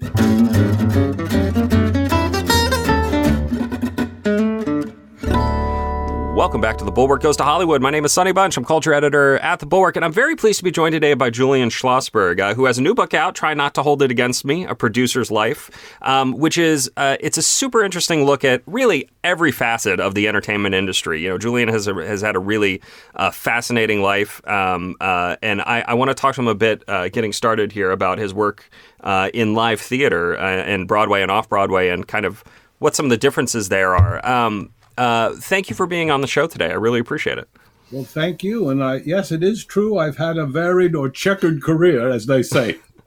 you Welcome back to The Bulwark Goes to Hollywood. My name is Sonny Bunch. I'm culture editor at The Bulwark, and I'm very pleased to be joined today by Julian Schlossberg, uh, who has a new book out, Try Not to Hold It Against Me, A Producer's Life, um, which is, uh, it's a super interesting look at really every facet of the entertainment industry. You know, Julian has, a, has had a really uh, fascinating life, um, uh, and I, I want to talk to him a bit, uh, getting started here, about his work uh, in live theater and Broadway and off-Broadway and kind of what some of the differences there are. Um, uh, thank you for being on the show today. I really appreciate it. Well, thank you. And I, yes, it is true. I've had a varied or checkered career, as they say.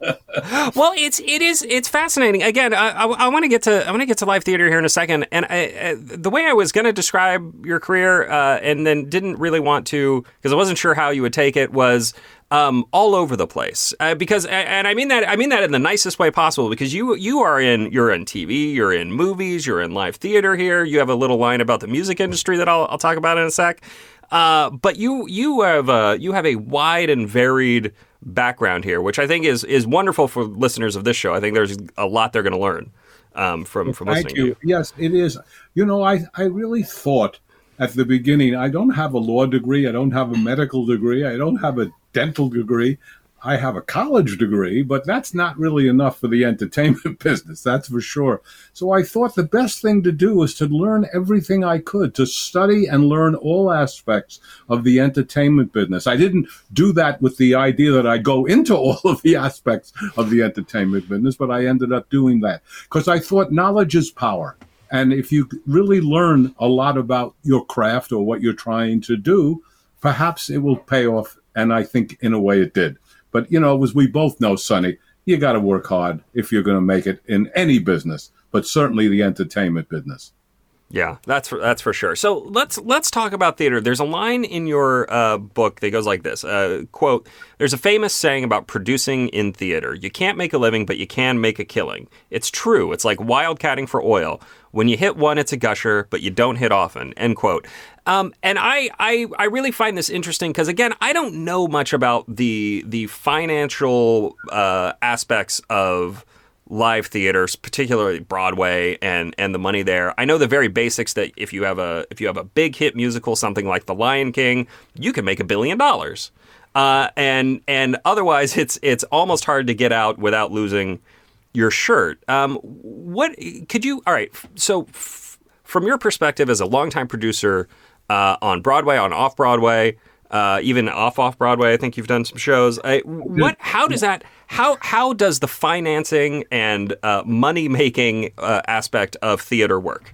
well, it's it is it's fascinating. Again, I, I, I want to get to I want to get to live theater here in a second. And I, the way I was going to describe your career, uh, and then didn't really want to because I wasn't sure how you would take it was um, all over the place. Uh, because, and I mean that, I mean that in the nicest way possible. Because you, you are in, you're in TV, you're in movies, you're in live theater here. You have a little line about the music industry that I'll, I'll talk about in a sec. Uh, but you, you have, a, you have a wide and varied background here, which I think is is wonderful for listeners of this show. I think there's a lot they're going to learn um, from from listening. You. you. Yes, it is. You know, I I really thought at the beginning I don't have a law degree, I don't have a medical degree, I don't have a dental degree. I have a college degree, but that's not really enough for the entertainment business, that's for sure. So I thought the best thing to do was to learn everything I could, to study and learn all aspects of the entertainment business. I didn't do that with the idea that I go into all of the aspects of the entertainment business, but I ended up doing that because I thought knowledge is power. And if you really learn a lot about your craft or what you're trying to do, perhaps it will pay off and I think in a way it did. But, you know, as we both know, Sonny, you got to work hard if you're going to make it in any business, but certainly the entertainment business. Yeah, that's for, that's for sure. So let's let's talk about theater. There's a line in your uh, book that goes like this: uh, "Quote: There's a famous saying about producing in theater. You can't make a living, but you can make a killing. It's true. It's like wildcatting for oil. When you hit one, it's a gusher, but you don't hit often." End quote. Um, and I, I I really find this interesting because again, I don't know much about the the financial uh, aspects of live theaters, particularly Broadway and and the money there. I know the very basics that if you have a if you have a big hit musical, something like The Lion King, you can make a billion dollars. Uh, and and otherwise, it's it's almost hard to get out without losing your shirt. Um, what could you? All right. So, f- from your perspective as a longtime producer uh, on Broadway, on off Broadway, uh, even off off Broadway. I think you've done some shows. I, what? How does that? How how does the financing and uh, money making uh, aspect of theater work?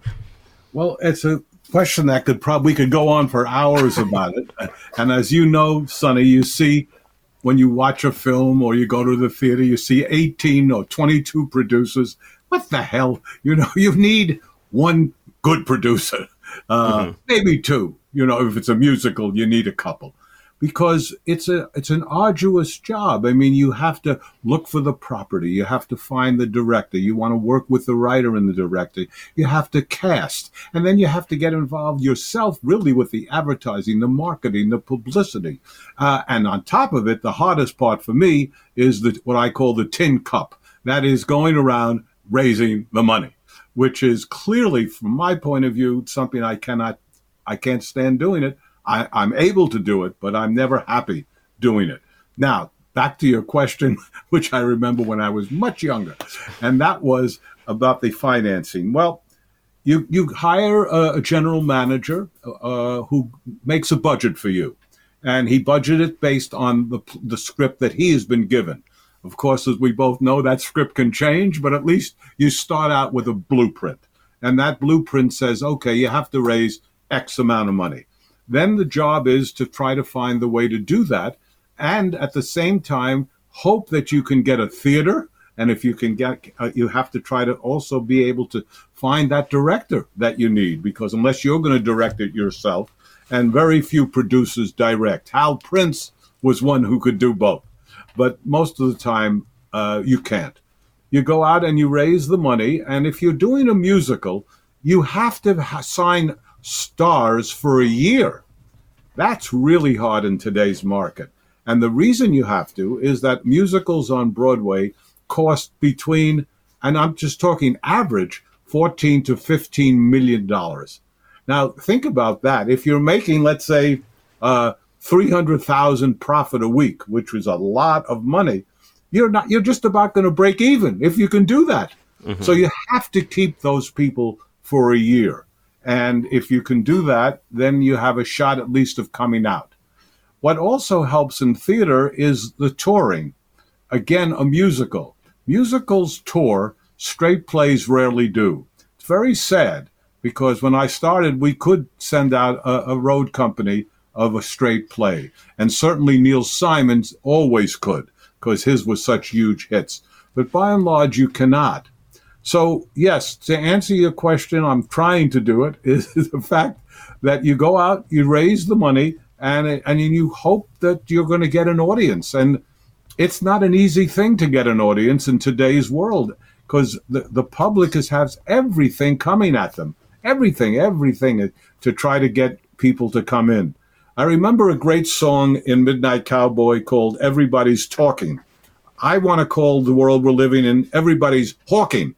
Well, it's a question that could probably could go on for hours about it. And as you know, Sonny, you see when you watch a film or you go to the theater, you see 18 or 22 producers. What the hell? You know, you need one good producer, uh, mm-hmm. maybe two you know, if it's a musical, you need a couple because it's a it's an arduous job. I mean, you have to look for the property, you have to find the director, you want to work with the writer and the director, you have to cast, and then you have to get involved yourself, really, with the advertising, the marketing, the publicity, uh, and on top of it, the hardest part for me is the what I call the tin cup. That is going around raising the money, which is clearly, from my point of view, something I cannot I can't stand doing it. I, I'm able to do it, but I'm never happy doing it. Now, back to your question, which I remember when I was much younger, and that was about the financing. Well, you you hire a, a general manager uh, who makes a budget for you, and he budgeted based on the the script that he has been given. Of course, as we both know, that script can change, but at least you start out with a blueprint, and that blueprint says, okay, you have to raise X amount of money. Then the job is to try to find the way to do that. And at the same time, hope that you can get a theater. And if you can get, uh, you have to try to also be able to find that director that you need because unless you're going to direct it yourself, and very few producers direct. Hal Prince was one who could do both, but most of the time uh, you can't. You go out and you raise the money, and if you're doing a musical, you have to ha- sign stars for a year. That's really hard in today's market. And the reason you have to is that musicals on Broadway cost between and I'm just talking average 14 to 15 million dollars. Now think about that. If you're making, let's say, uh, 300,000 profit a week, which was a lot of money, you're not, you're just about going to break even if you can do that. Mm-hmm. So you have to keep those people for a year. And if you can do that, then you have a shot at least of coming out. What also helps in theater is the touring. Again, a musical. Musicals tour, straight plays rarely do. It's very sad because when I started, we could send out a, a road company of a straight play. And certainly Neil Simon's always could because his was such huge hits. But by and large, you cannot. So, yes, to answer your question, I'm trying to do it, is the fact that you go out, you raise the money, and, and you hope that you're going to get an audience. And it's not an easy thing to get an audience in today's world because the, the public is, has everything coming at them. Everything, everything uh, to try to get people to come in. I remember a great song in Midnight Cowboy called Everybody's Talking. I want to call the world we're living in Everybody's Hawking.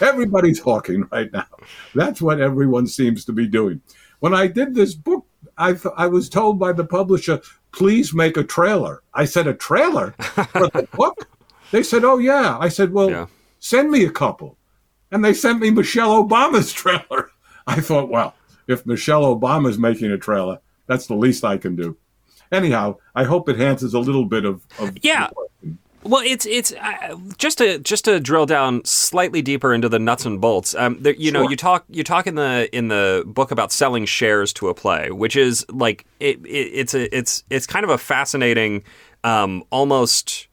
Everybody's hawking right now. That's what everyone seems to be doing. When I did this book, I, th- I was told by the publisher, please make a trailer. I said, a trailer for the book? They said, oh, yeah. I said, well, yeah. send me a couple. And they sent me Michelle Obama's trailer. I thought, well, if Michelle Obama's making a trailer, that's the least I can do. Anyhow, I hope it answers a little bit of, of yeah. Well, it's it's uh, just to just to drill down slightly deeper into the nuts and bolts. Um, there, you sure. know, you talk you talk in the in the book about selling shares to a play, which is like it, it it's a it's it's kind of a fascinating, um, almost.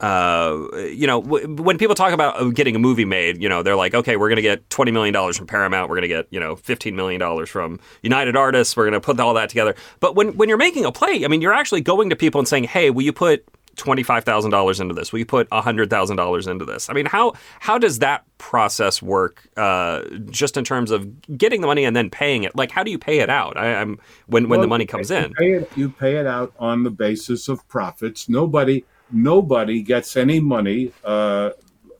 Uh, you know, w- when people talk about uh, getting a movie made, you know, they're like, okay, we're going to get $20 million from Paramount. We're going to get, you know, $15 million from United Artists. We're going to put all that together. But when, when you're making a play, I mean, you're actually going to people and saying, hey, will you put $25,000 into this? We you put $100,000 into this? I mean, how how does that process work uh, just in terms of getting the money and then paying it? Like, how do you pay it out? I, am when, when well, the money comes you in. Pay it, you pay it out on the basis of profits. Nobody nobody gets any money uh,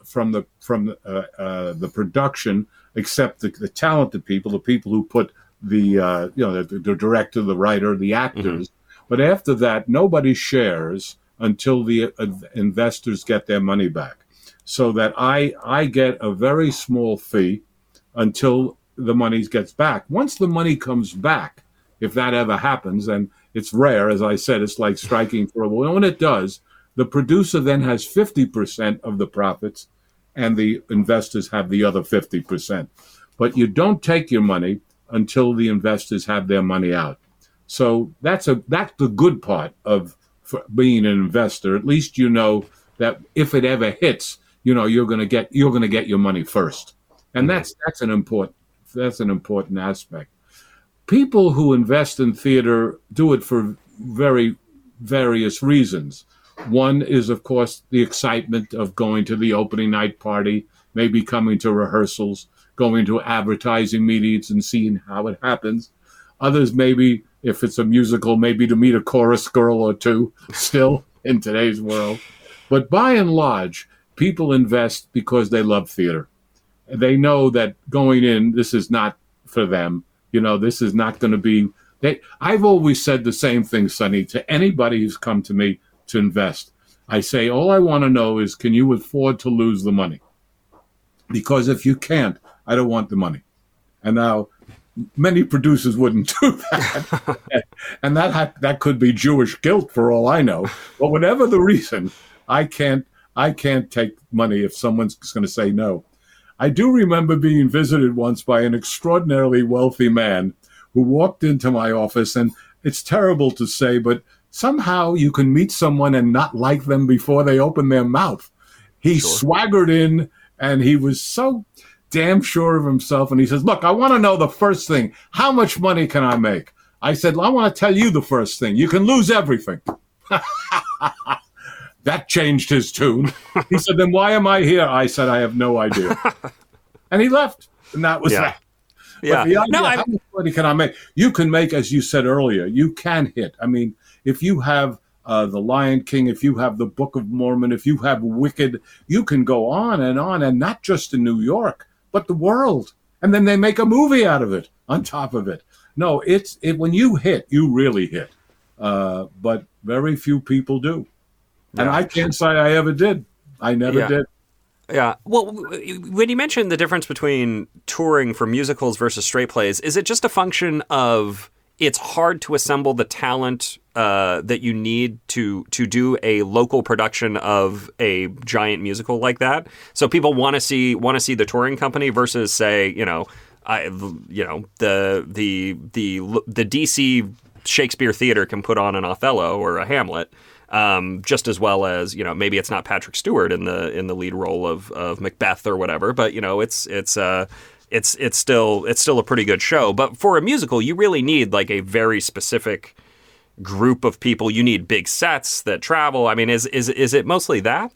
from the from the, uh, uh, the production except the, the, talented people, the people who put the uh, you know the, the, director, the writer, the actors. Mm-hmm. But after that, nobody shares until the investors get their money back. So that I I get a very small fee until the money gets back. Once the money comes back, if that ever happens, and it's rare, as I said, it's like striking for a when it does, the producer then has 50% of the profits and the investors have the other 50%. But you don't take your money until the investors have their money out. So that's a that's the good part of being an investor. At least you know that if it ever hits, you know you're going to get you're going to get your money first, and that's mm-hmm. that's an important that's an important aspect. People who invest in theater do it for very various reasons. One is, of course, the excitement of going to the opening night party, maybe coming to rehearsals, going to advertising meetings and seeing how it happens. Others maybe if it's a musical, maybe to meet a chorus girl or two still in today's world. But by and large, people invest because they love theater. They know that going in, this is not for them. You know, this is not going to be. They, I've always said the same thing, Sonny, to anybody who's come to me to invest. I say, all I want to know is, can you afford to lose the money? Because if you can't, I don't want the money. And now many producers wouldn't do that, and that ha- that could be Jewish guilt for all I know. But whatever the reason, I can't I can't take money if someone's going to say no. I do remember being visited once by an extraordinarily wealthy man who walked into my office, and it's terrible to say, but somehow you can meet someone and not like them before they open their mouth. He sure. swaggered in, and he was so damn sure of himself. And he says, Look, I want to know the first thing. How much money can I make? I said, I want to tell you the first thing. You can lose everything. that changed his tune. He said, Then why am I here? I said, I have no idea. and he left. And that was yeah. that. Yeah. Idea, no, how much money can I make? You can make, as you said earlier, you can hit. I mean, if you have uh, The Lion King, if you have The Book of Mormon, if you have Wicked, you can go on and on, and not just in New York, but the world. And then they make a movie out of it on top of it. No, it's it when you hit, you really hit. Uh, but very few people do. And Yeah. I can't say I ever did. I never Yeah. did. Yeah. Well, when you mentioned the difference between touring for musicals versus straight plays, is it just a function of it's hard to assemble the talent uh, that you need to to do a local production of a giant musical like that? So people want to see want to see the touring company versus say, you know, I, you know, the the the the DC Shakespeare Theater can put on an Othello or a Hamlet um, just as well as you know maybe it's not Patrick Stewart in the in the lead role of, of Macbeth or whatever, but you know it's it's uh, it's it's still it's still a pretty good show. But for a musical, you really need like a very specific group of people. You need big sets that travel. I mean, is is is it mostly that?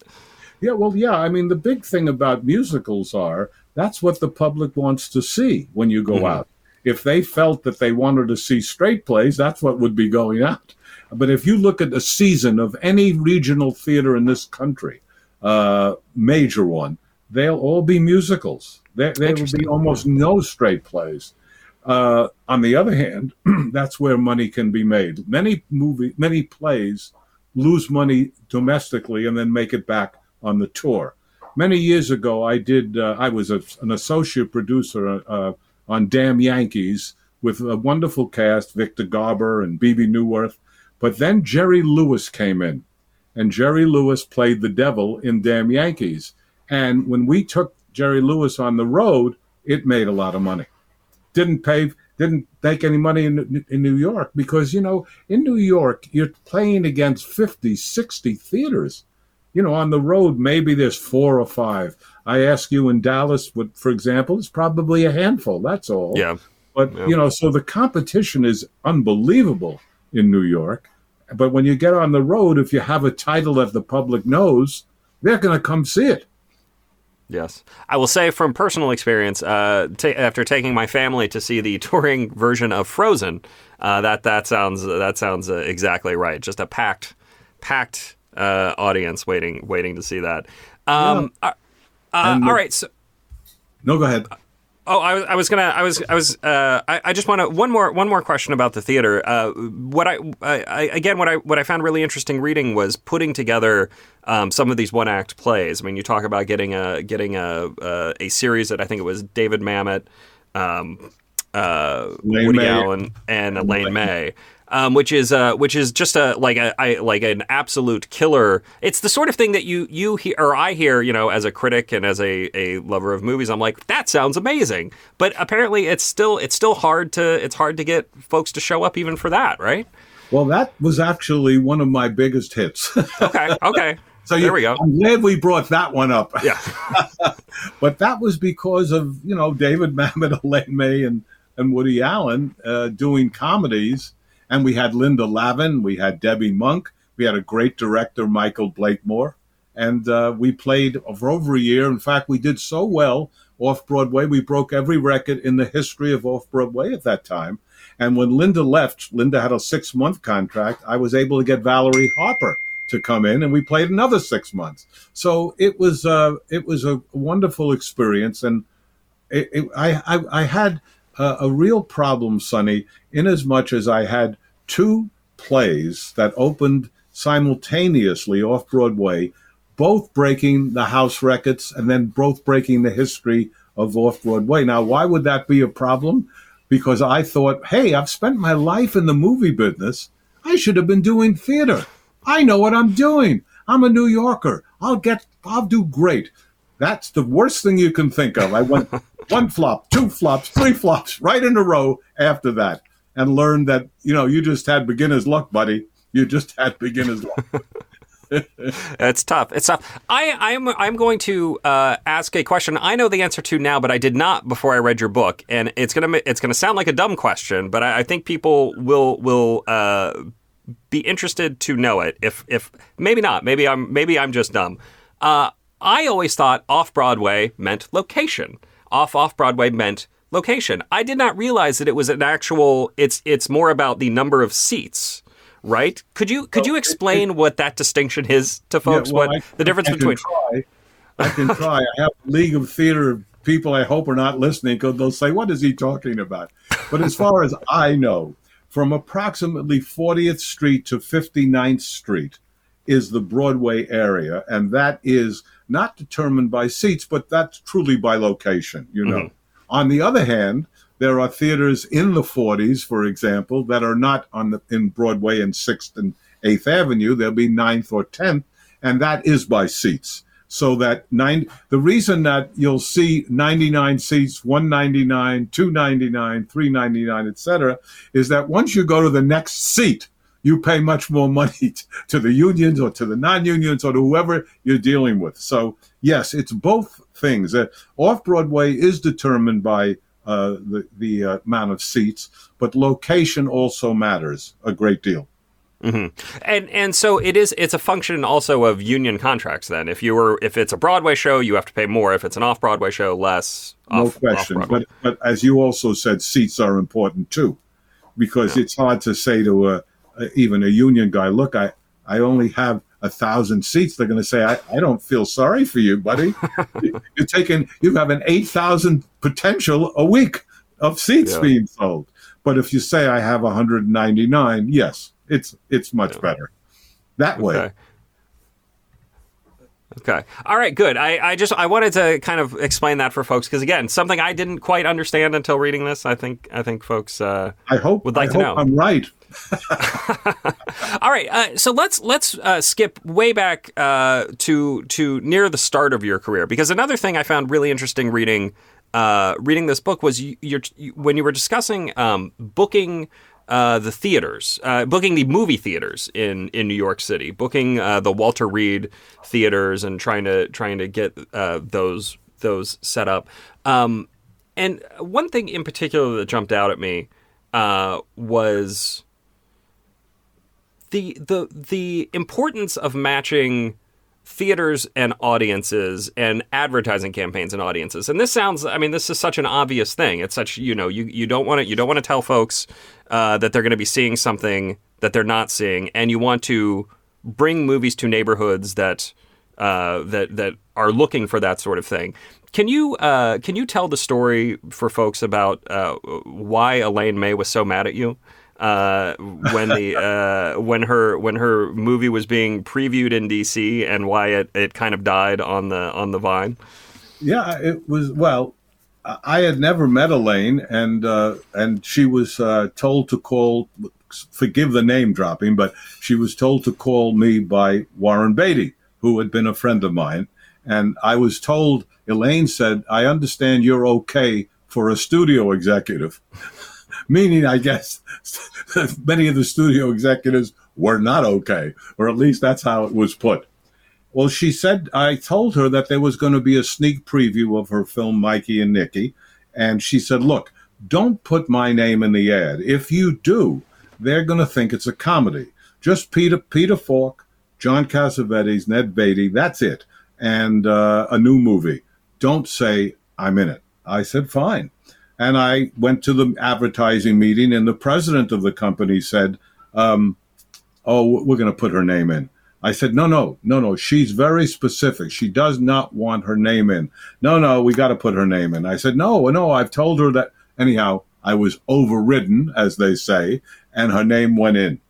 Yeah, well, yeah. I mean, the big thing about musicals are that's what the public wants to see when you go out. If they felt that they wanted to see straight plays, that's what would be going out. But if you look at the season of any regional theater in this country, uh, major one, they'll all be musicals. There, there will be almost no straight plays. Uh, on the other hand, that's where money can be made. Many movie, many plays lose money domestically and then make it back on the tour. Many years ago, I did. Uh, I was a, an associate producer uh, on Damn Yankees with a wonderful cast: Victor Garber and Bebe Neuwirth. But then Jerry Lewis came in, and Jerry Lewis played the devil in Damn Yankees. And when we took Jerry Lewis on the road, it made a lot of money. Didn't pay didn't make any money in, in New York because you know in New York you're playing against 50 60 theaters. You know on the road maybe there's four or five. I ask you in Dallas what for example it's probably a handful that's all. Yeah. but Yeah. you know so the competition is unbelievable in New York. But when you get on the road if you have a title that the public knows they're going to come see it Yes, I will say from personal experience, uh, ta after taking my family to see the touring version of Frozen, uh, that that sounds that sounds uh, exactly right. Just a packed, packed uh, audience waiting waiting to see that. Um, uh, uh, all right, so no go ahead Oh, I was, I was gonna, I was, I was, uh, I, I just want to one more, one more question about the theater. Uh, what I, I, I, again, what I, what I found really interesting reading was putting together um, some of these one act plays. I mean, you talk about getting a, getting a, a, a series that I think it was David Mamet, um, uh, Woody May. Allen, and Elaine May. Um, which is uh, which is just a like a I, like an absolute killer. It's the sort of thing that you you hear or I hear you know as a critic and as a, a lover of movies. I'm like that sounds amazing, but apparently it's still it's still hard to it's hard to get folks to show up even for that, right? well that was actually one of my biggest hits Okay, okay. So you, there we go. I'm glad we brought that one up. Yeah, But that was because of you know David Mamet, Elaine May, and and Woody Allen uh, doing comedies, and we had Linda Lavin, we had Debbie Monk, we had a great director Michael Blakemore, and uh, we played for over a year. In fact, we did so well off Broadway, we broke every record in the history of off Broadway at that time. And when Linda left, Linda had a six month contract. I was able to get Valerie Harper to come in, and we played another six months. So it was uh, it was a wonderful experience, and it, it, I, I I had a, a real problem, Sonny, inasmuch as I had two plays that opened simultaneously off Broadway, both breaking the house records and then both breaking the history of off Broadway. Now, why would that be a problem? Because I thought, hey, I've spent my life in the movie business. I should have been doing theater. I know what I'm doing. I'm a New Yorker. I'll get, I'll do great. That's the worst thing you can think of. I went one flop, two flops, three flops right in a row after that and learned that, you know, you just had beginner's luck, buddy. You just had beginner's luck. it's tough. It's tough. I, I'm I'm going to uh, ask a question I know the answer to now, but I did not before I read your book, and it's gonna it's gonna sound like a dumb question, but I, I think people will will uh, be interested to know it. If if maybe not, maybe I'm maybe I'm just dumb. Uh, I always thought off Broadway meant location. Off off Broadway meant location. I did not realize that it was an actual. It's it's more about the number of seats right? Could you could you explain what that distinction is to folks? well, what I- the difference I between? try. I can try. I have a league of theater people I hope are not listening because they'll say, What is he talking about? But as far as I know, from approximately 40th Street to 59th Street is the Broadway area. And that is not determined by seats, but that's truly by location, you know. Mm-hmm. On the other hand, there are theaters in the 40s, for example, that are not on the in Broadway and 6th and 8th Avenue. They'll be 9th or 10th, and that is by seats. So that nine, the reason that you'll see 99 seats, 199, 299, 399, etc., is that once you go to the next seat, you pay much more money t- to the unions or to the non-unions or to whoever you're dealing with. So yes, it's both things. Uh, Off Broadway is determined by uh, the the uh, amount of seats, but location also matters a great deal. And and so it is. It's a function also of union contracts. Then, if you were if it's a Broadway show, you have to pay more. If it's an off Broadway show, less. No off, question. off-Broadway. But but as you also said, seats are important too, because it's hard to say to a, Uh, even a union guy, look, I I only have a thousand seats. They're going to say, I, I don't feel sorry for you, buddy. You're taking you have an eight thousand potential a week of seats Yeah. being sold. But if you say I have 199, yes, it's it's much better that way. Okay. All right. Good. I, I just I wanted to kind of explain that for folks because again, something I didn't quite understand until reading this. I think I think folks. Uh, I hope Would like I to hope know. I'm right. all right. Uh, so let's let's uh, skip way back uh, to to near the start of your career because another thing I found really interesting reading uh, reading this book was you, you're, you, when you were discussing um, booking. Uh, the theaters, uh, booking the movie theaters in, in New York City, booking uh, the Walter Reed theaters, and trying to trying to get uh, those those set up. Um, and one thing in particular that jumped out at me uh, was the the the importance of matching theaters and audiences and advertising campaigns and audiences. And this sounds I mean this is such an obvious thing. It's such you know you you don't want to you don't want to tell folks uh, that they're going to be seeing something that they're not seeing and you want to bring movies to neighborhoods that uh, that that are looking for that sort of thing. Can you uh, can you tell the story for folks about uh, why Elaine May was so mad at you uh, when the uh, when her when her movie was being previewed in DC and why it, it kind of died on the on the vine? Yeah, it was. Well, I had never met Elaine, and uh, and she was uh, told to call. Forgive the name dropping, but she was told to call me by Warren Beatty, who had been a friend of mine, and I was told. Elaine said, "I understand you're okay for a studio executive." Meaning, I guess many of the studio executives were not okay, or at least that's how it was put. Well, she said, I told her that there was going to be a sneak preview of her film, Mikey and Nicky. And she said, Look, don't put my name in the ad. If you do, they're going to think it's a comedy. Just Peter, Peter Falk, John Cassavetes, Ned Beatty, that's it. And uh, a new movie. Don't say I'm in it. I said, Fine. And I went to the advertising meeting, and the president of the company said, um, Oh, we're going to put her name in. I said, no, no, no, no. She's very specific. She does not want her name in. No, no, we got to put her name in. I said, no, no, I've told her that. Anyhow, I was overridden, as they say, and her name went in.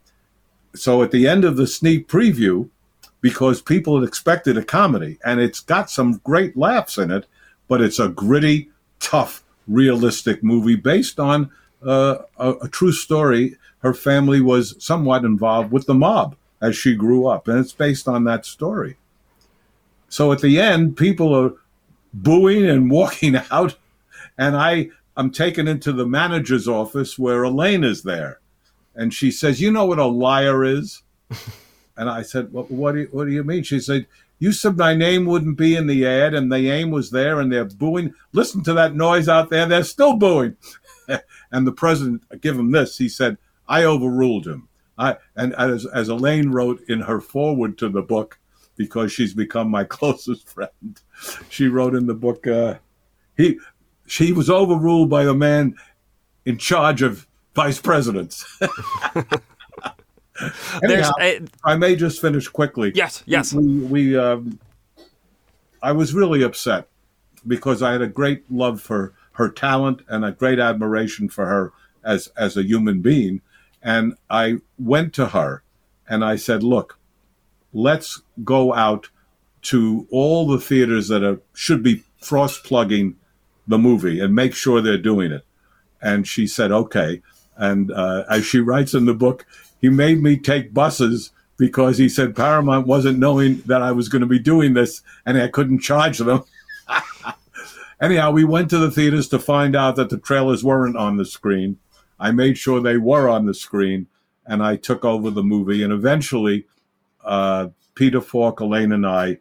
So at the end of the sneak preview, because people had expected a comedy, and it's got some great laughs in it, but it's a gritty, tough, realistic movie based on uh, a, a true story. Her family was somewhat involved with the mob as she grew up, and it's based on that story. So at the end, people are booing and walking out, and I I'm taken into the manager's office where Elaine is there, and she says, "You know what a liar is?" and I said, "What, what do you, what do you mean?" She said, "You said my name wouldn't be in the ad, and the aim was there, and they're booing. Listen to that noise out there; they're still booing." and the president, give him this. He said, "I overruled him." I and as as Elaine wrote in her foreword to the book, because she's become my closest friend, she wrote in the book, uh, he she was overruled by the man in charge of vice presidents. Anyhow, I may just finish quickly. Yes, yes. We, we um, I was really upset because I had a great love for her talent and a great admiration for her as as a human being, and I went to her and I said, "Look, let's go out to all the theaters that are, should be frost plugging the movie and make sure they're doing it." And she said, "Okay." And uh, as she writes in the book, he made me take buses because he said Paramount wasn't knowing that I was going to be doing this and I couldn't charge them. Anyhow, we went to the theaters to find out that the trailers weren't on the screen. I made sure they were on the screen and I took over the movie. And eventually, uh, Peter Falk, Elaine, and I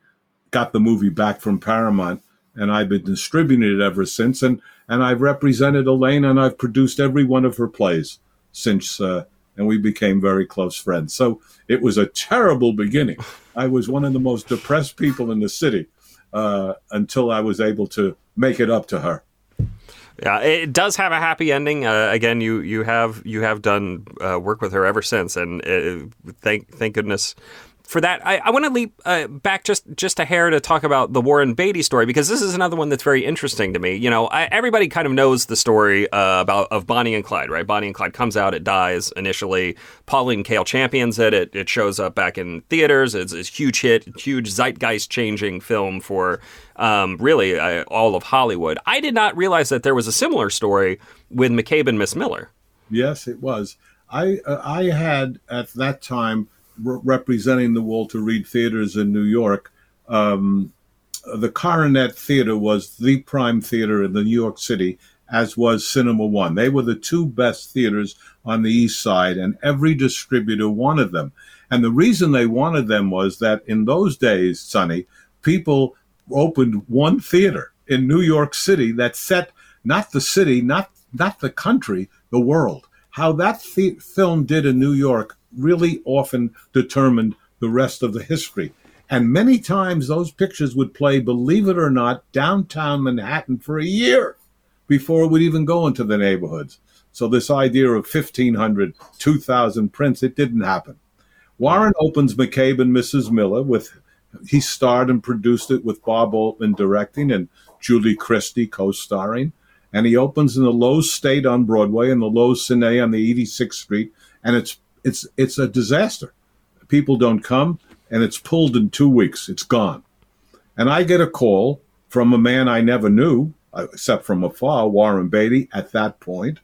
got the movie back from Paramount. And I've been distributing it ever since. And, and I've represented Elaine and I've produced every one of her plays since uh, and we became very close friends. So it was a terrible beginning. I was one of the most depressed people in the city uh, until I was able to make it up to her. Yeah, it does have a happy ending. Uh, again, you you have you have done uh, work with her ever since, and uh, thank thank goodness for that, I, I want to leap uh, back just just a hair to talk about the Warren Beatty story because this is another one that's very interesting to me. You know, I, everybody kind of knows the story uh, about of Bonnie and Clyde, right? Bonnie and Clyde comes out, it dies initially. Pauline Kael champions it. It, it shows up back in theaters. It's a huge hit, huge zeitgeist changing film for um, really uh, all of Hollywood. I did not realize that there was a similar story with McCabe and Miss Miller. Yes, it was. I uh, I had at that time re- representing the Walter Reed theaters in New York, um, the Coronet Theater was the prime theater in the New York City, as was Cinema One. They were the two best theaters on the East Side, and every distributor wanted them. And the reason they wanted them was that in those days, Sonny, people opened one theater in New York City that set not the city, not not the country, the world. How that th- film did in New York really often determined the rest of the history. And many times those pictures would play, believe it or not, downtown Manhattan for a year before it would even go into the neighborhoods. So this idea of 1,500, 2,000 prints, it didn't happen. Warren opens McCabe and Mrs. Miller with, he starred and produced it with Bob Altman directing and Julie Christie co-starring. And he opens in the Loews State on Broadway and the Loews Cine on the 86th Street. And it's it's it's a disaster. People don't come, and it's pulled in two weeks. It's gone, and I get a call from a man I never knew uh, except from afar, Warren Beatty. At that point,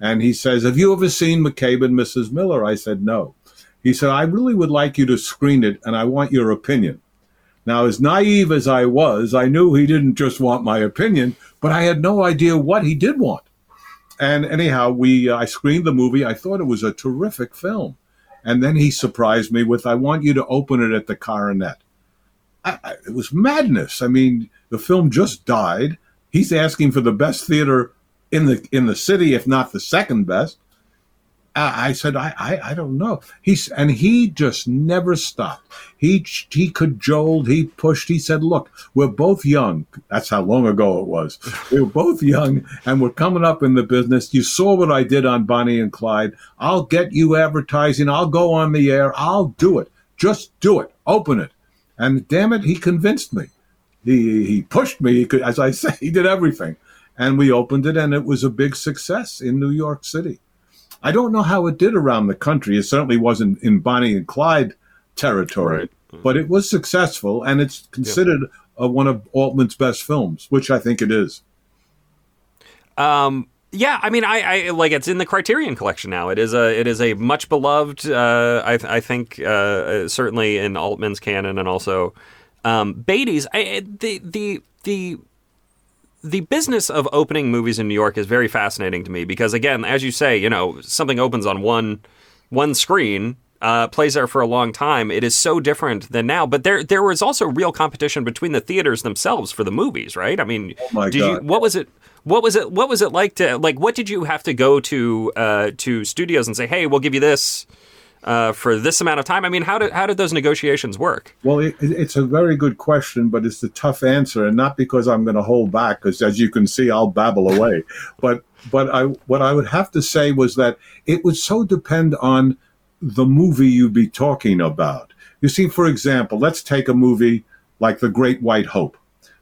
and he says, "Have you ever seen McCabe and Mrs. Miller?" I said, "No." He said, "I really would like you to screen it, and I want your opinion." Now, as naive as I was, I knew he didn't just want my opinion, but I had no idea what he did want and anyhow, we uh, I screened the movie. I thought it was a terrific film, and then he surprised me with, "I want you to open it at the Coronet." I, I, it was madness. I mean, the film just died. He's asking for the best theater in the in the city, if not the second best. I said, I, I, I, don't know. He's and he just never stopped. He he cajoled, he pushed. He said, "Look, we're both young. That's how long ago it was. We were both young, and we're coming up in the business. You saw what I did on Bonnie and Clyde. I'll get you advertising. I'll go on the air. I'll do it. Just do it. Open it." And damn it, he convinced me. He he pushed me. He could, as I say, he did everything, and we opened it, and it was a big success in New York City. I don't know how it did around the country. It certainly wasn't in Bonnie and Clyde territory, right. but it was successful, and it's considered uh, one of Altman's best films, which I think it is. Um, yeah, I mean, I, I, like it's in the Criterion collection now. It is a it is a much beloved. Uh, I, I think uh, certainly in Altman's canon and also um, Beatty's. I, the the the the business of opening movies in New York is very fascinating to me because, again, as you say, you know, something opens on one one screen, uh, plays there for a long time. It is so different than now. But there there was also real competition between the theaters themselves for the movies, right? I mean, oh my God. You, what was it? What was it? What was it like to like? What did you have to go to uh, to studios and say, "Hey, we'll give you this"? Uh, for this amount of time? I mean, how did how did those negotiations work? Well, it, it's a very good question, but it's a tough answer, and not because I'm going to hold back, because as you can see, I'll babble away. but but I what I would have to say was that it would so depend on the movie you'd be talking about. You see, for example, let's take a movie like The Great White Hope.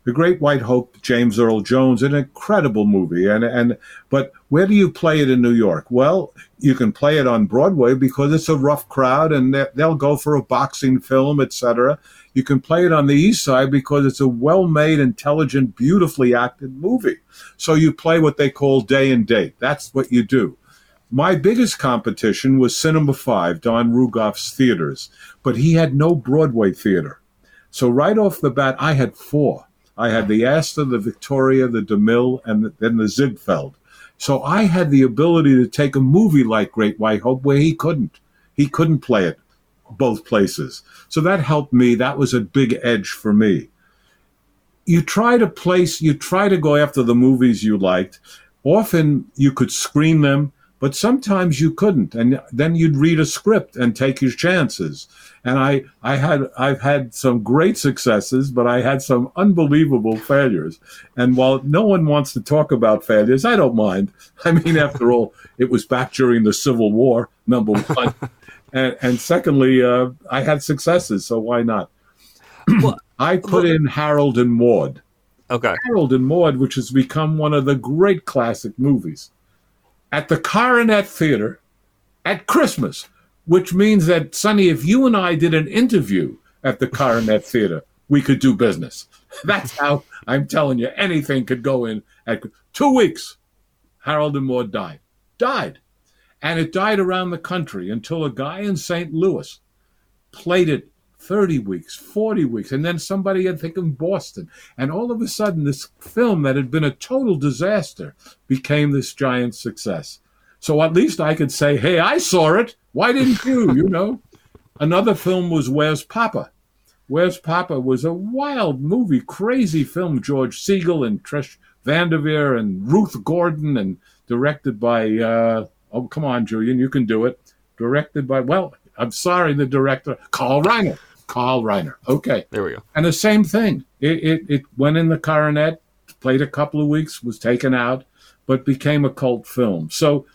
The Great White Hope, James Earl Jones, an incredible movie. And, and, but where do you play it in New York? Well, you can play it on Broadway because it's a rough crowd and they'll go for a boxing film, etc. You can play it on the East Side because it's a well-made, intelligent, beautifully acted movie. So you play what they call day and date. That's what you do. My biggest competition was Cinema 5, Don Rugoff's theaters, but he had no Broadway theater. So right off the bat, I had four. I had the Astor, the Victoria, the DeMille, and then the Ziegfeld. So I had the ability to take a movie like Great White Hope where he couldn't. He couldn't play it both places. So that helped me. That was a big edge for me. You try to place, you try to go after the movies you liked. Often you could screen them but sometimes you couldn't and then you'd read a script and take your chances. And i i had i've had some great successes but i had some unbelievable failures. And while no one wants to talk about failures i don't mind. I mean after all it was back during the civil war number one. And, and secondly uh, i had successes so why not? Well, i put in harold and maude. Okay. Harold and maude which has become one of the great classic movies at the Coronet Theater at Christmas, which means that, Sonny, if you and I did an interview at the Coronet Theater, we could do business. That's how I'm telling you, anything could go in at two weeks. Harold and Maude died. Died. And it died around the country until a guy in St. Louis played it 30 weeks, 40 weeks, and then somebody had think in Boston. And all of a sudden, this film that had been a total disaster became this giant success. So at least I could say, hey, I saw it. Why didn't you? You know? Another film was Where's Papa? Where's Papa was a wild movie, crazy film. George Segal and Trish Van Devere and Ruth Gordon and directed by, uh, oh, come on, Julian, you can do it. Directed by, well, I'm sorry, the director, Carl Reiner. Carl Reiner. Okay. There we go. And the same thing. It, it, it went in the coronet, played a couple of weeks, was taken out, but became a cult film. So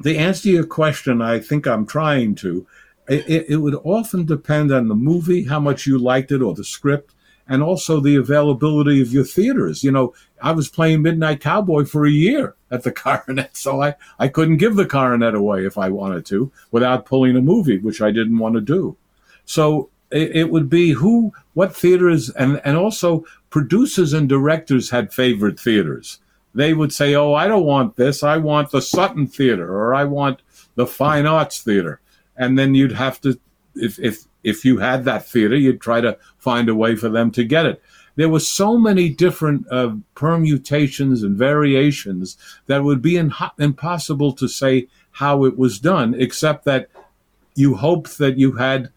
the answer to your question, I think I'm trying to, it, it would often depend on the movie, how much you liked it, or the script, and also the availability of your theaters. You know, I was playing Midnight Cowboy for a year at the Coronet, so I, I couldn't give the Coronet away if I wanted to without pulling a movie, which I didn't want to do. So it, it would be who, what theaters, and, and also producers and directors had favorite theaters. They would say, Oh, I don't want this. I want the Sutton Theater or I want the Fine Arts Theater. And then you'd have to, if, if, if you had that theater, you'd try to find a way for them to get it. There were so many different uh, permutations and variations that would be in, impossible to say how it was done, except that you hoped that you had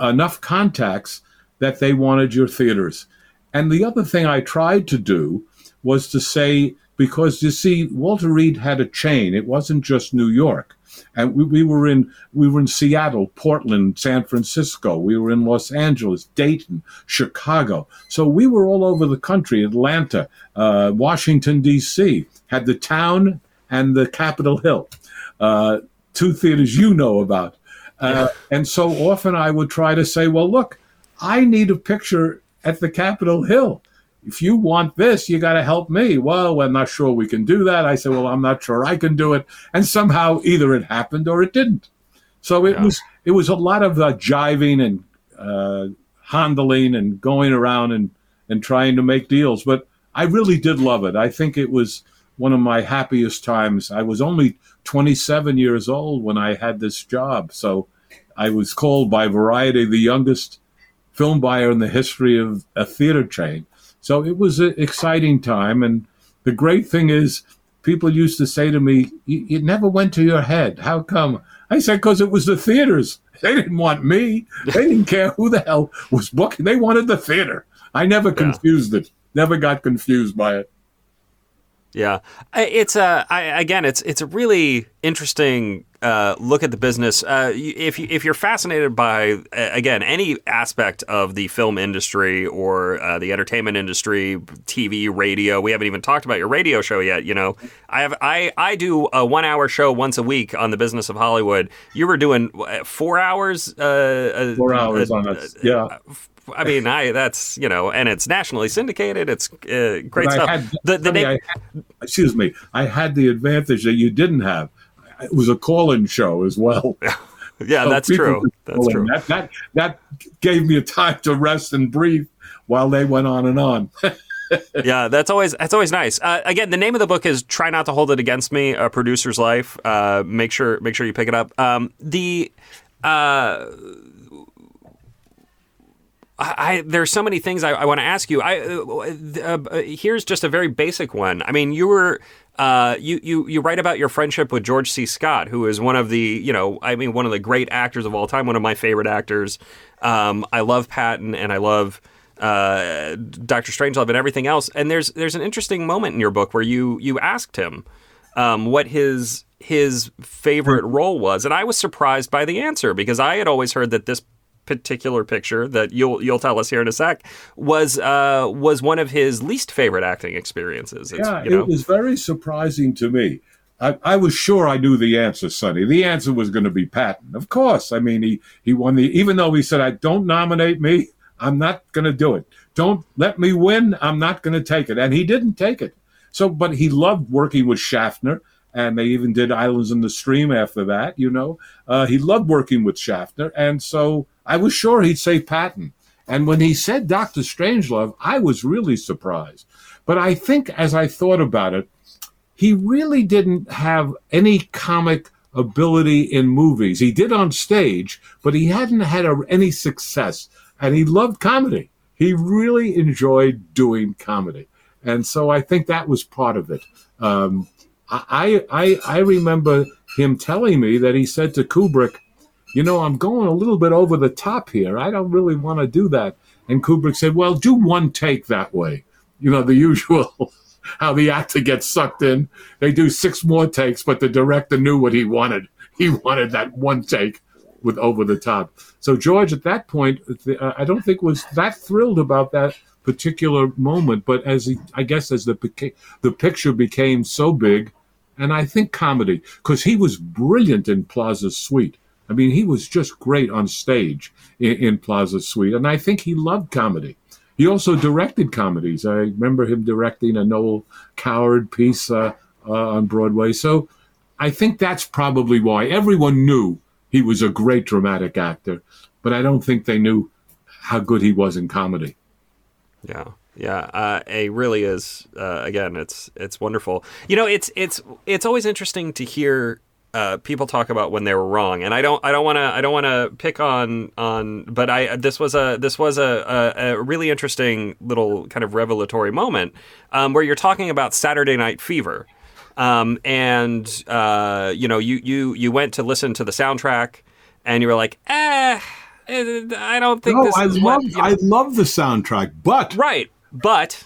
enough contacts that they wanted your theaters. And the other thing I tried to do was to say, because you see, Walter Reed had a chain. It wasn't just New York. And we, we were in we were in Seattle, Portland, San Francisco. We were in Los Angeles, Dayton, Chicago. So we were all over the country. Atlanta, uh, Washington D.C. had the town and the Capitol Hill, uh, two theaters you know about. Uh, and so often I would try to say, well, look, I need a picture at the Capitol Hill. If you want this, you got to help me. Well, I'm not sure we can do that. I said, well, I'm not sure I can do it. And somehow either it happened or it didn't. So it yeah. was it was a lot of uh, jiving and uh, handling and going around and and trying to make deals. But I really did love it. I think it was one of my happiest times. I was only 27 years old when I had this job. So I was called by Variety the youngest film buyer in the history of a theater chain. So it was an exciting time. And the great thing is, people used to say to me, It never went to your head. How come? I said, Because it was the theaters. They didn't want me. They didn't care who the hell was booking. They wanted the theater. I never confused yeah. it, never got confused by it. Yeah, it's a I, again, it's it's a really interesting uh, look at the business, uh, if you, if you're fascinated by uh, again any aspect of the film industry or uh, the entertainment industry, TV, radio, we haven't even talked about your radio show yet. You know, I have I I do a one hour show once a week on the business of Hollywood. You were doing four hours. Uh, four hours on it. Yeah. I mean, I that's you know, and it's nationally syndicated. It's uh, great stuff. Had, the, the name, had, excuse me, I had the advantage that you didn't have. It was a call-in show as well. yeah, so that's true. That's true. That, that that gave me a time to rest and breathe while they went on and on. yeah, that's always that's always nice. Uh, again, the name of the book is "Try Not to Hold It Against Me: A Producer's Life." Uh, make sure make sure you pick it up. Um, the uh, I, there's so many things I, I want to ask you. I uh, uh, here's just a very basic one. I mean, you were uh, you you you write about your friendship with George C. Scott, who is one of the you know I mean one of the great actors of all time, one of my favorite actors. Um, I love Patton and I love uh, Doctor Strangelove and everything else. And there's there's an interesting moment in your book where you you asked him um, what his his favorite role was, and I was surprised by the answer because I had always heard that this particular picture that you'll you'll tell us here in a sec was uh, was one of his least favorite acting experiences. It's, yeah, you know. it was very surprising to me. I, I, was sure I knew the answer, Sonny. The answer was going to be Patton, of course. I mean, he he won the. Even though he said, "I don't nominate me, I'm not going to do it. Don't let me win. I'm not going to take it," and he didn't take it. So, but he loved working with Schaffner and they even did Islands in the Stream after that. You know, uh, he loved working with Schaffner, and so I was sure he'd say Patton. And when he said Doctor Strangelove, I was really surprised. But I think as I thought about it, he really didn't have any comic ability in movies. He did on stage, but he hadn't had a, any success. And he loved comedy. He really enjoyed doing comedy. And so I think that was part of it. Um, I, I, I remember him telling me that he said to Kubrick, you know, I'm going a little bit over the top here. I don't really want to do that. And Kubrick said, well, do one take that way. You know, the usual, how the actor gets sucked in. They do six more takes, but the director knew what he wanted. He wanted that one take with over the top. So George, at that point, uh, I don't think was that thrilled about that particular moment. But as he, I guess, as the the picture became so big, and I think comedy, because he was brilliant in Plaza Suite. I mean, he was just great on stage in, in, Plaza Suite, and I think he loved comedy. He also directed comedies. I remember him directing a Noel Coward piece uh, uh, on Broadway. So I think that's probably why everyone knew he was a great dramatic actor, but I don't think they knew how good he was in comedy. Yeah. Yeah, uh, it really is. Uh, again, it's it's wonderful. You know, it's it's it's always interesting to hear uh, people talk about when they were wrong, and I don't I don't want to I don't want to pick on on, but I this was a this was a, a, a really interesting little kind of revelatory moment um, where you're talking about Saturday Night Fever, um, and uh, you know you you you went to listen to the soundtrack, and you were like, eh. I don't think no, I love what, you know. I love the soundtrack, but right, but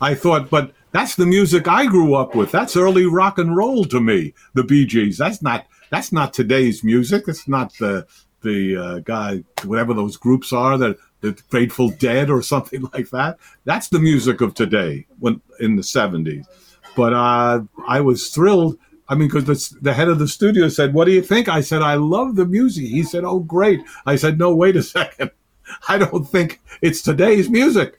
I thought, but that's the music I grew up with. That's early rock and roll to me. The Bee Gees. That's not that's not today's music. It's not the the uh, guy whatever those groups are that the Grateful Dead or something like that. That's the music of today when in the seventies. But uh, I was thrilled. I mean, because the, the head of the studio said, "What do you think?" I said, "I love the music." He said, "Oh, great." I said, "No, wait a second. I don't think it's today's music."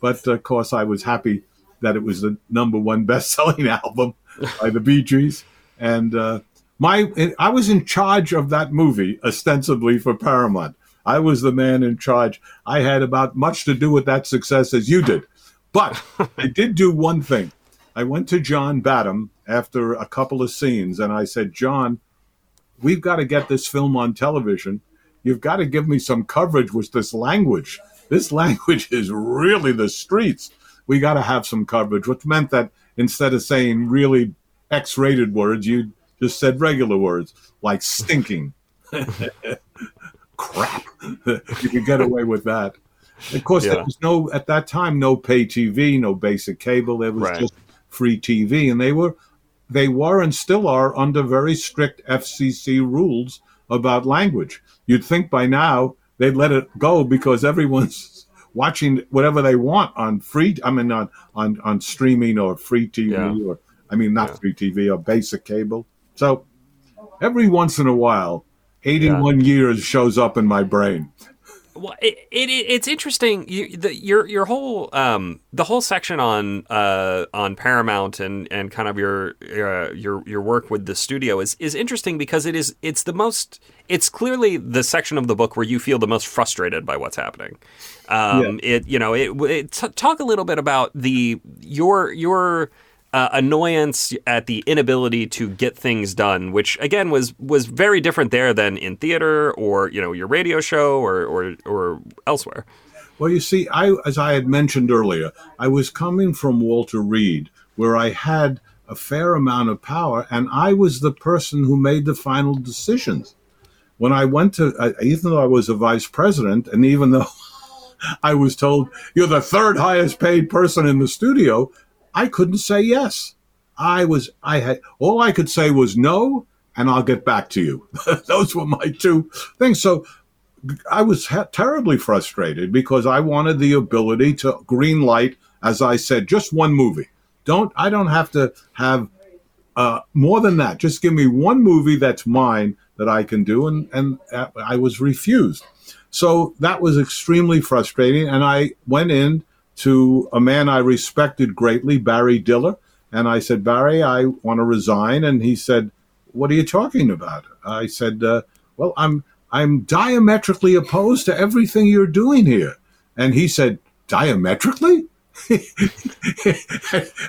But of course, I was happy that it was the number one best-selling album by the Bee Gees, and uh, my I was in charge of that movie ostensibly for Paramount. I was the man in charge. I had about much to do with that success as you did, but I did do one thing. I went to John Badham after a couple of scenes, and I said, John, we've got to get this film on television. You've got to give me some coverage with this language. This language is really the streets we got to have some coverage, which meant that instead of saying really X rated words, you just said regular words like stinking. Crap. you could get away with that. Of course, yeah. there was no, at that time, no pay TV, no basic cable. There was right. just free TV. And they were they were and still are under very strict FCC rules about language. You'd think by now they'd let it go because everyone's watching whatever they want on free. I mean, on on, on streaming or free TV Yeah. or I mean, not Yeah. free TV or basic cable. So every once in a while, 81 years shows up in my brain. Well, it, it, it's interesting. You, the, your your whole um, the whole section on uh, on Paramount and, and kind of your uh, your your work with the studio is is interesting because it is it's the most it's clearly the section of the book where you feel the most frustrated by what's happening. Um, It you know it, it t- talk a little bit about the your your uh, annoyance at the inability to get things done, which again was was very different there than in theater or you know your radio show or or, or elsewhere. Well, you see, I, as I had mentioned earlier, I was coming from Walter Reade, where I had a fair amount of power, and I was the person who made the final decisions. When I went to, even though I was a vice president, and even though I was told you're the third highest paid person in the studio, I couldn't say yes. I was, I had, all I could say was no, and I'll get back to you. Those were my two things. So I was ha- terribly frustrated because I wanted the ability to green light, as I said, just one movie. Don't I don't have to have uh, more than that. Just give me one movie that's mine that I can do, and and uh, I was refused. So that was extremely frustrating, and I went in to a man I respected greatly, Barry Diller, and I said, Barry, I want to resign, and he said, What are you talking about? I said, uh, Well, I'm I'm diametrically opposed to everything you're doing here. And he said, Diametrically?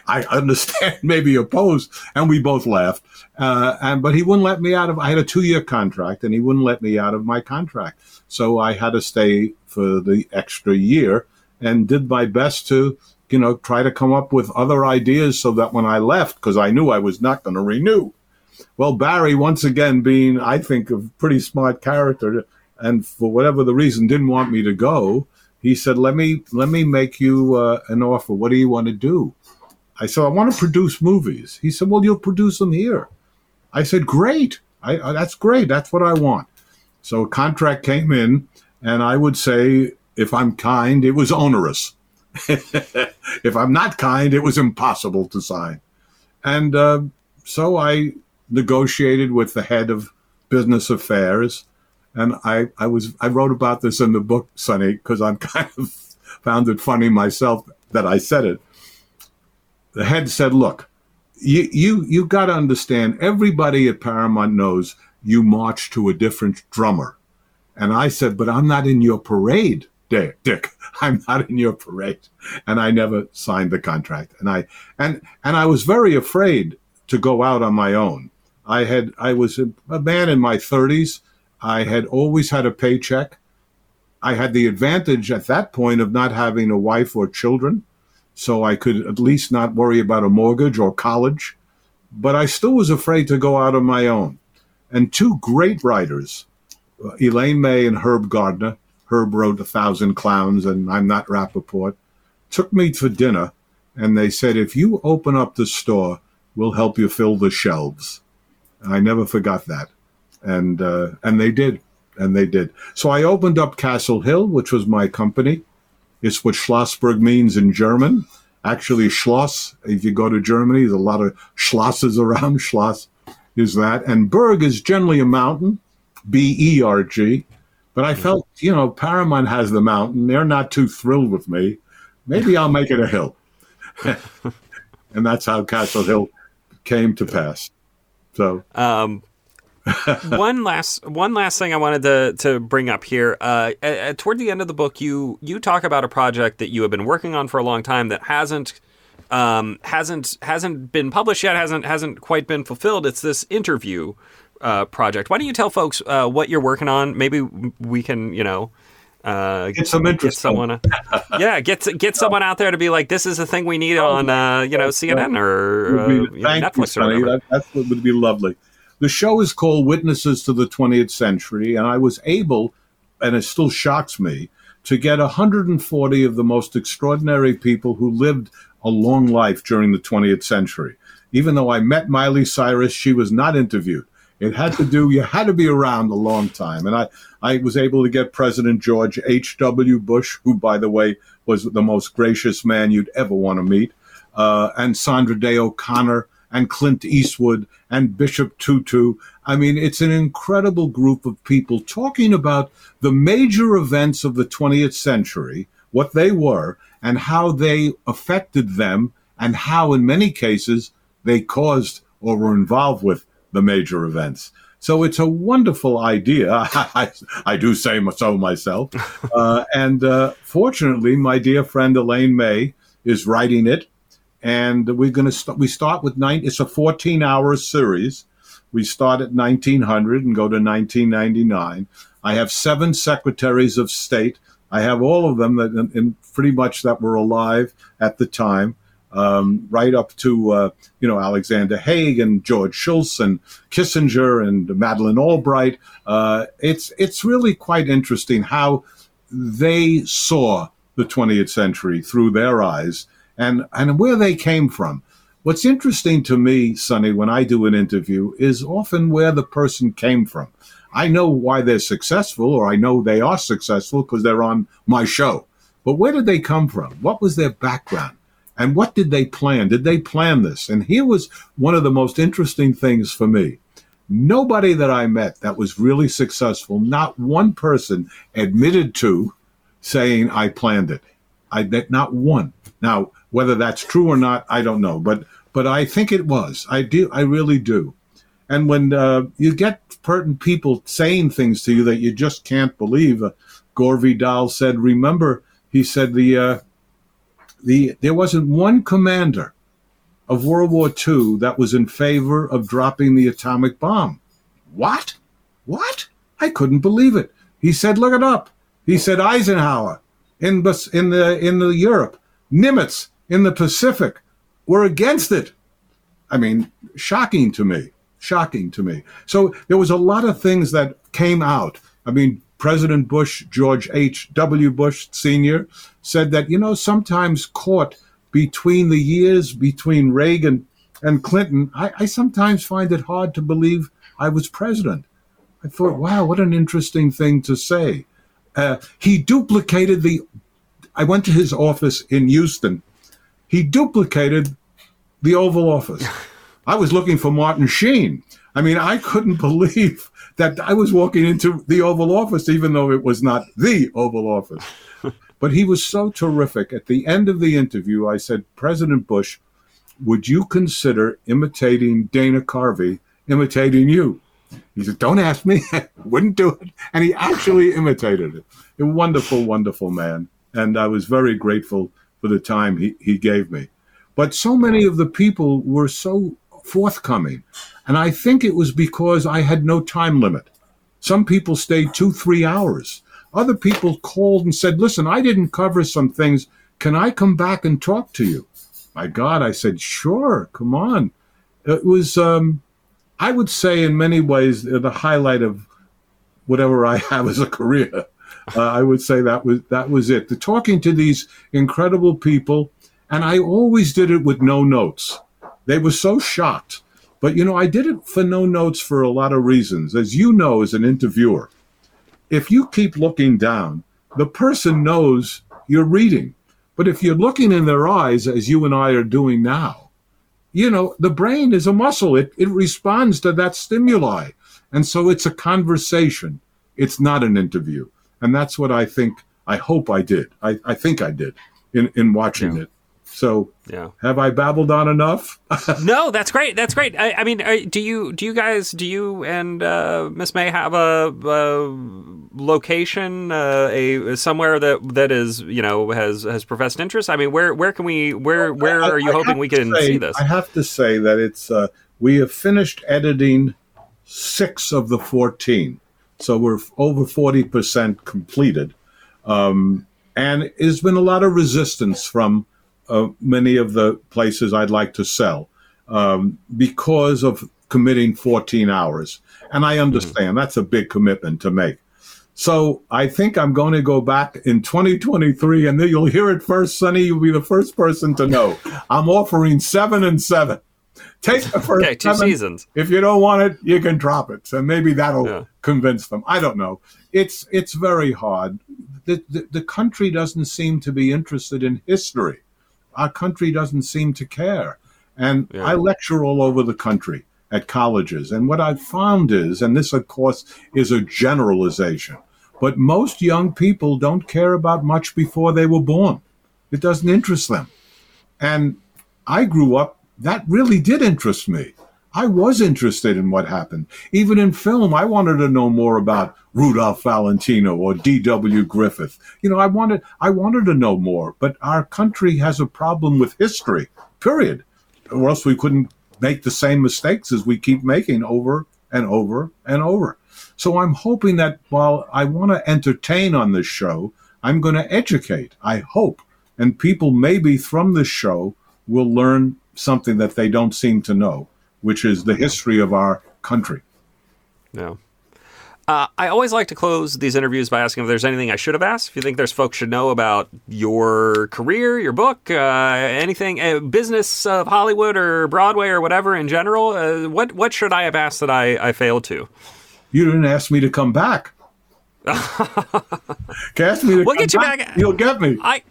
I understand, maybe opposed. And we both laughed. Uh, and but he wouldn't let me out of. I had a two-year contract, and he wouldn't let me out of my contract. So I had to stay for the extra year, and did my best to, you know, try to come up with other ideas so that when I left, because I knew I was not going to renew. Well, Barry, once again, being, I think, a pretty smart character, and for whatever the reason, didn't want me to go. He said, "Let me let me make you uh, an offer. What do you want to do?" I said, "I want to produce movies." He said, "Well, you'll produce them here." I said, "Great. I, I, that's great. That's what I want." So a contract came in, and I would say, if I'm kind, it was onerous. if I'm not kind, it was impossible to sign. And uh, so I negotiated with the head of business affairs, and I, I was I wrote about this in the book, Sonny, because I'm kind of found it funny myself that I said it. The head said, "Look, you you you got to understand. Everybody at Paramount knows you march to a different drummer." And I said, "But I'm not in your parade, Dick. Dick. I'm not in your parade." And I never signed the contract. And I and and I was very afraid to go out on my own. I had I was a, a man in my 30s. I had always had a paycheck. I had the advantage at that point of not having a wife or children, so I could at least not worry about a mortgage or college. But I still was afraid to go out on my own. And two great writers, uh, Elaine May and Herb Gardner, Herb wrote A Thousand Clowns and I'm Not Rappaport, took me to dinner and they said, if you open up the store, we'll help you fill the shelves. I never forgot that. And, uh, and they did. And they did. So I opened up Castle Hill, which was my company. It's what Schlossberg means in German. Actually, Schloss, if you go to Germany, there's a lot of Schlosses around. Schloss is that. And Berg is generally a mountain, B E R G. But I felt, you know, Paramount has the mountain. They're not too thrilled with me. Maybe I'll make it a hill. and that's how Castle Hill came to pass. So, Um, one last one last thing I wanted to to bring up here. Uh, at, toward the end of the book, you you talk about a project that you have been working on for a long time that hasn't um, hasn't hasn't been published yet, hasn't hasn't quite been fulfilled. It's this interview uh, project. Why don't you tell folks uh, what you're working on? Maybe we can, you know. Uh, Get some Get interest. someone, yeah, get get someone out there to be like, this is the thing we need on, uh, you know, CNN or uh, you know, thank you, Netflix or whatever. That, what would be lovely. The show is called Witnesses to the 20th Century, and I was able, and it still shocks me, to get 140 of the most extraordinary people who lived a long life during the 20th century. even though I met Miley Cyrus, she was not interviewed. It had to do, you had to be around a long time. And I, I was able to get President George H.W. Bush, who, by the way, was the most gracious man you'd ever want to meet, uh, and Sandra Day O'Connor, and Clint Eastwood, and Bishop Tutu. I mean, it's an incredible group of people talking about the major events of the 20th century, what they were, and how they affected them, and how, in many cases, they caused or were involved with the major events. So it's a wonderful idea. I, I do say so myself. Uh, and uh, fortunately, my dear friend Elaine May is writing it. And we're going to st- we start with nine. It's a 14 hour series. We start at 1900 and go to 1999. I have seven secretaries of state. I have all of them that, in, pretty much that were alive at the time um, right up to uh, you know Alexander Haig and George Shultz and Kissinger and Madeleine Albright. Uh, it's it's really quite interesting how they saw the 20th century through their eyes and and where they came from. What's interesting to me, Sonny, when I do an interview, is often where the person came from. I know why they're successful, or I know they are successful because they're on my show. But where did they come from? What was their background? And what did they plan? Did they plan this? And here was one of the most interesting things for me. Nobody that I met that was really successful, not one person admitted to saying I planned it. I bet not one. Now, whether that's true or not, I don't know, but but I think it was. I do. I really do. And when uh, you get certain people saying things to you that you just can't believe, uh, Gore Vidal said, "Remember," he said, "the uh, the there wasn't one commander of World War II that was in favor of dropping the atomic bomb. What? What? I couldn't believe it. He said, "Look it up." He said Eisenhower in the in the in the Europe, Nimitz in the Pacific were against it. I mean, shocking to me. Shocking to me. So there was a lot of things that came out. I mean, President Bush, George H.W. Bush Sr., said that, you know, sometimes caught between the years between Reagan and Clinton, I, I sometimes find it hard to believe I was president. I thought, wow, what an interesting thing to say. Uh, he duplicated the. I went to his office in Houston. He duplicated the Oval Office. I was looking for Martin Sheen. I mean, I couldn't believe that I was walking into the Oval Office, even though it was not the Oval Office. but he was so terrific. At the end of the interview, I said, President Bush, would you consider imitating Dana Carvey, imitating you? He said, Don't ask me. I wouldn't do it. And he actually imitated it. A wonderful, wonderful man. And I was very grateful for the time he, he gave me. But so many of the people were so forthcoming. And I think it was because I had no time limit. Some people stayed two, three hours. Other people called and said, Listen, I didn't cover some things. Can I come back and talk to you? My God, I said, Sure, come on. It was, um, I would say, in many ways, the highlight of whatever I have as a career. Uh, I would say that was that was it. The talking to these incredible people, and I always did it with no notes. They were so shocked. But you know, I did it for no notes for a lot of reasons. As you know, as an interviewer, if you keep looking down, the person knows you're reading. But if you're looking in their eyes, as you and I are doing now, you know, the brain is a muscle. It, it responds to that stimuli. And so it's a conversation. It's not an interview. And that's what I think, I hope I did. I, I think I did in, in watching yeah. it. So, yeah, have I babbled on enough? no, that's great. That's great. I, I mean, are, do you do you guys do you and uh, Miss May have a, a location, uh, a somewhere that that is you know has has professed interest? I mean, where where can we where where I, are you I hoping we can say, see this? I have to say that it's uh, we have finished editing six of the fourteen, so we're over forty percent completed, um, and there's been a lot of resistance from uh, many of the places I'd like to sell um, because of committing 14 hours. And I understand mm-hmm. that's a big commitment to make. So I think I'm going to go back in 2023, and then you'll hear it first, Sonny. You'll be the first person to know. I'm offering seven and seven. Take the first Okay, two seven. seasons. If you don't want it, you can drop it. So maybe that'll Yeah. convince them. I don't know. It's it's very hard. The, the the country doesn't seem to be interested in history. Our country doesn't seem to care. And Yeah. I lecture all over the country at colleges. And what I've found is, and this of course is a generalization, but most young people don't care about much before they were born. It doesn't interest them. And I grew up, that really did interest me. I was interested in what happened. Even in film, I wanted to know more about Rudolph Valentino or D.W. Griffith. You know, I wanted I wanted to know more, but our country has a problem with history. Period. Or else we couldn't make the same mistakes as we keep making over and over and over. So I'm hoping that while I want to entertain on this show, I'm going to educate. I hope. And people maybe from this show will learn something that they don't seem to know, which is the history of our country. No. Uh, I always like to close these interviews by asking if there's anything I should have asked. If you think there's folks should know about your career, your book, uh, anything, uh, business of Hollywood or Broadway or whatever in general, uh, what what should I have asked that I, I failed to? You didn't ask me to come back. ask me to We'll get you back. You'll get me. I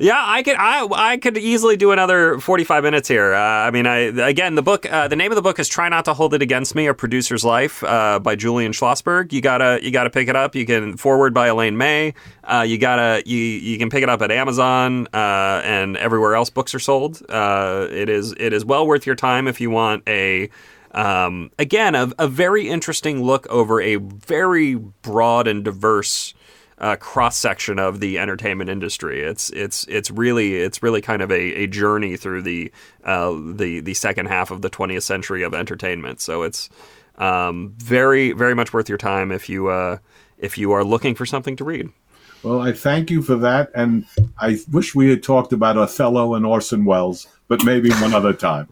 yeah, I could I I could easily do another 45 minutes here. Uh, I mean, I again, the book uh, the name of the book is Try Not to Hold It Against Me: A Producer's Life uh, by Julian Schlossberg. You got to you got to pick it up. You can foreword by Elaine May. Uh, you got to you you can pick it up at Amazon uh, and everywhere else books are sold. Uh, it is it is well worth your time if you want a um, again a, a very interesting look over a very broad and diverse uh, cross section of the entertainment industry. It's it's it's really it's really kind of a, a journey through the uh, the the second half of the 20th century of entertainment. So it's um, very very much worth your time if you uh, if you are looking for something to read. Well, I thank you for that, and I wish we had talked about Othello and Orson Welles, but maybe one other time.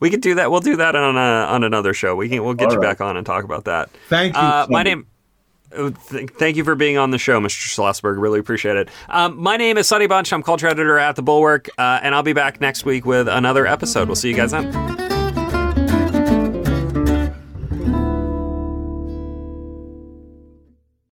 We could do that. We'll do that on a, on another show. We can we'll get All you right. back on and talk about that. Thank you. Uh, my name. Th- Thank you for being on the show, Mr. Schlossberg. Really appreciate it. Um, my name is Sonny Bunch. I'm culture editor at The Bulwark, uh, and I'll be back next week with another episode. We'll see you guys then.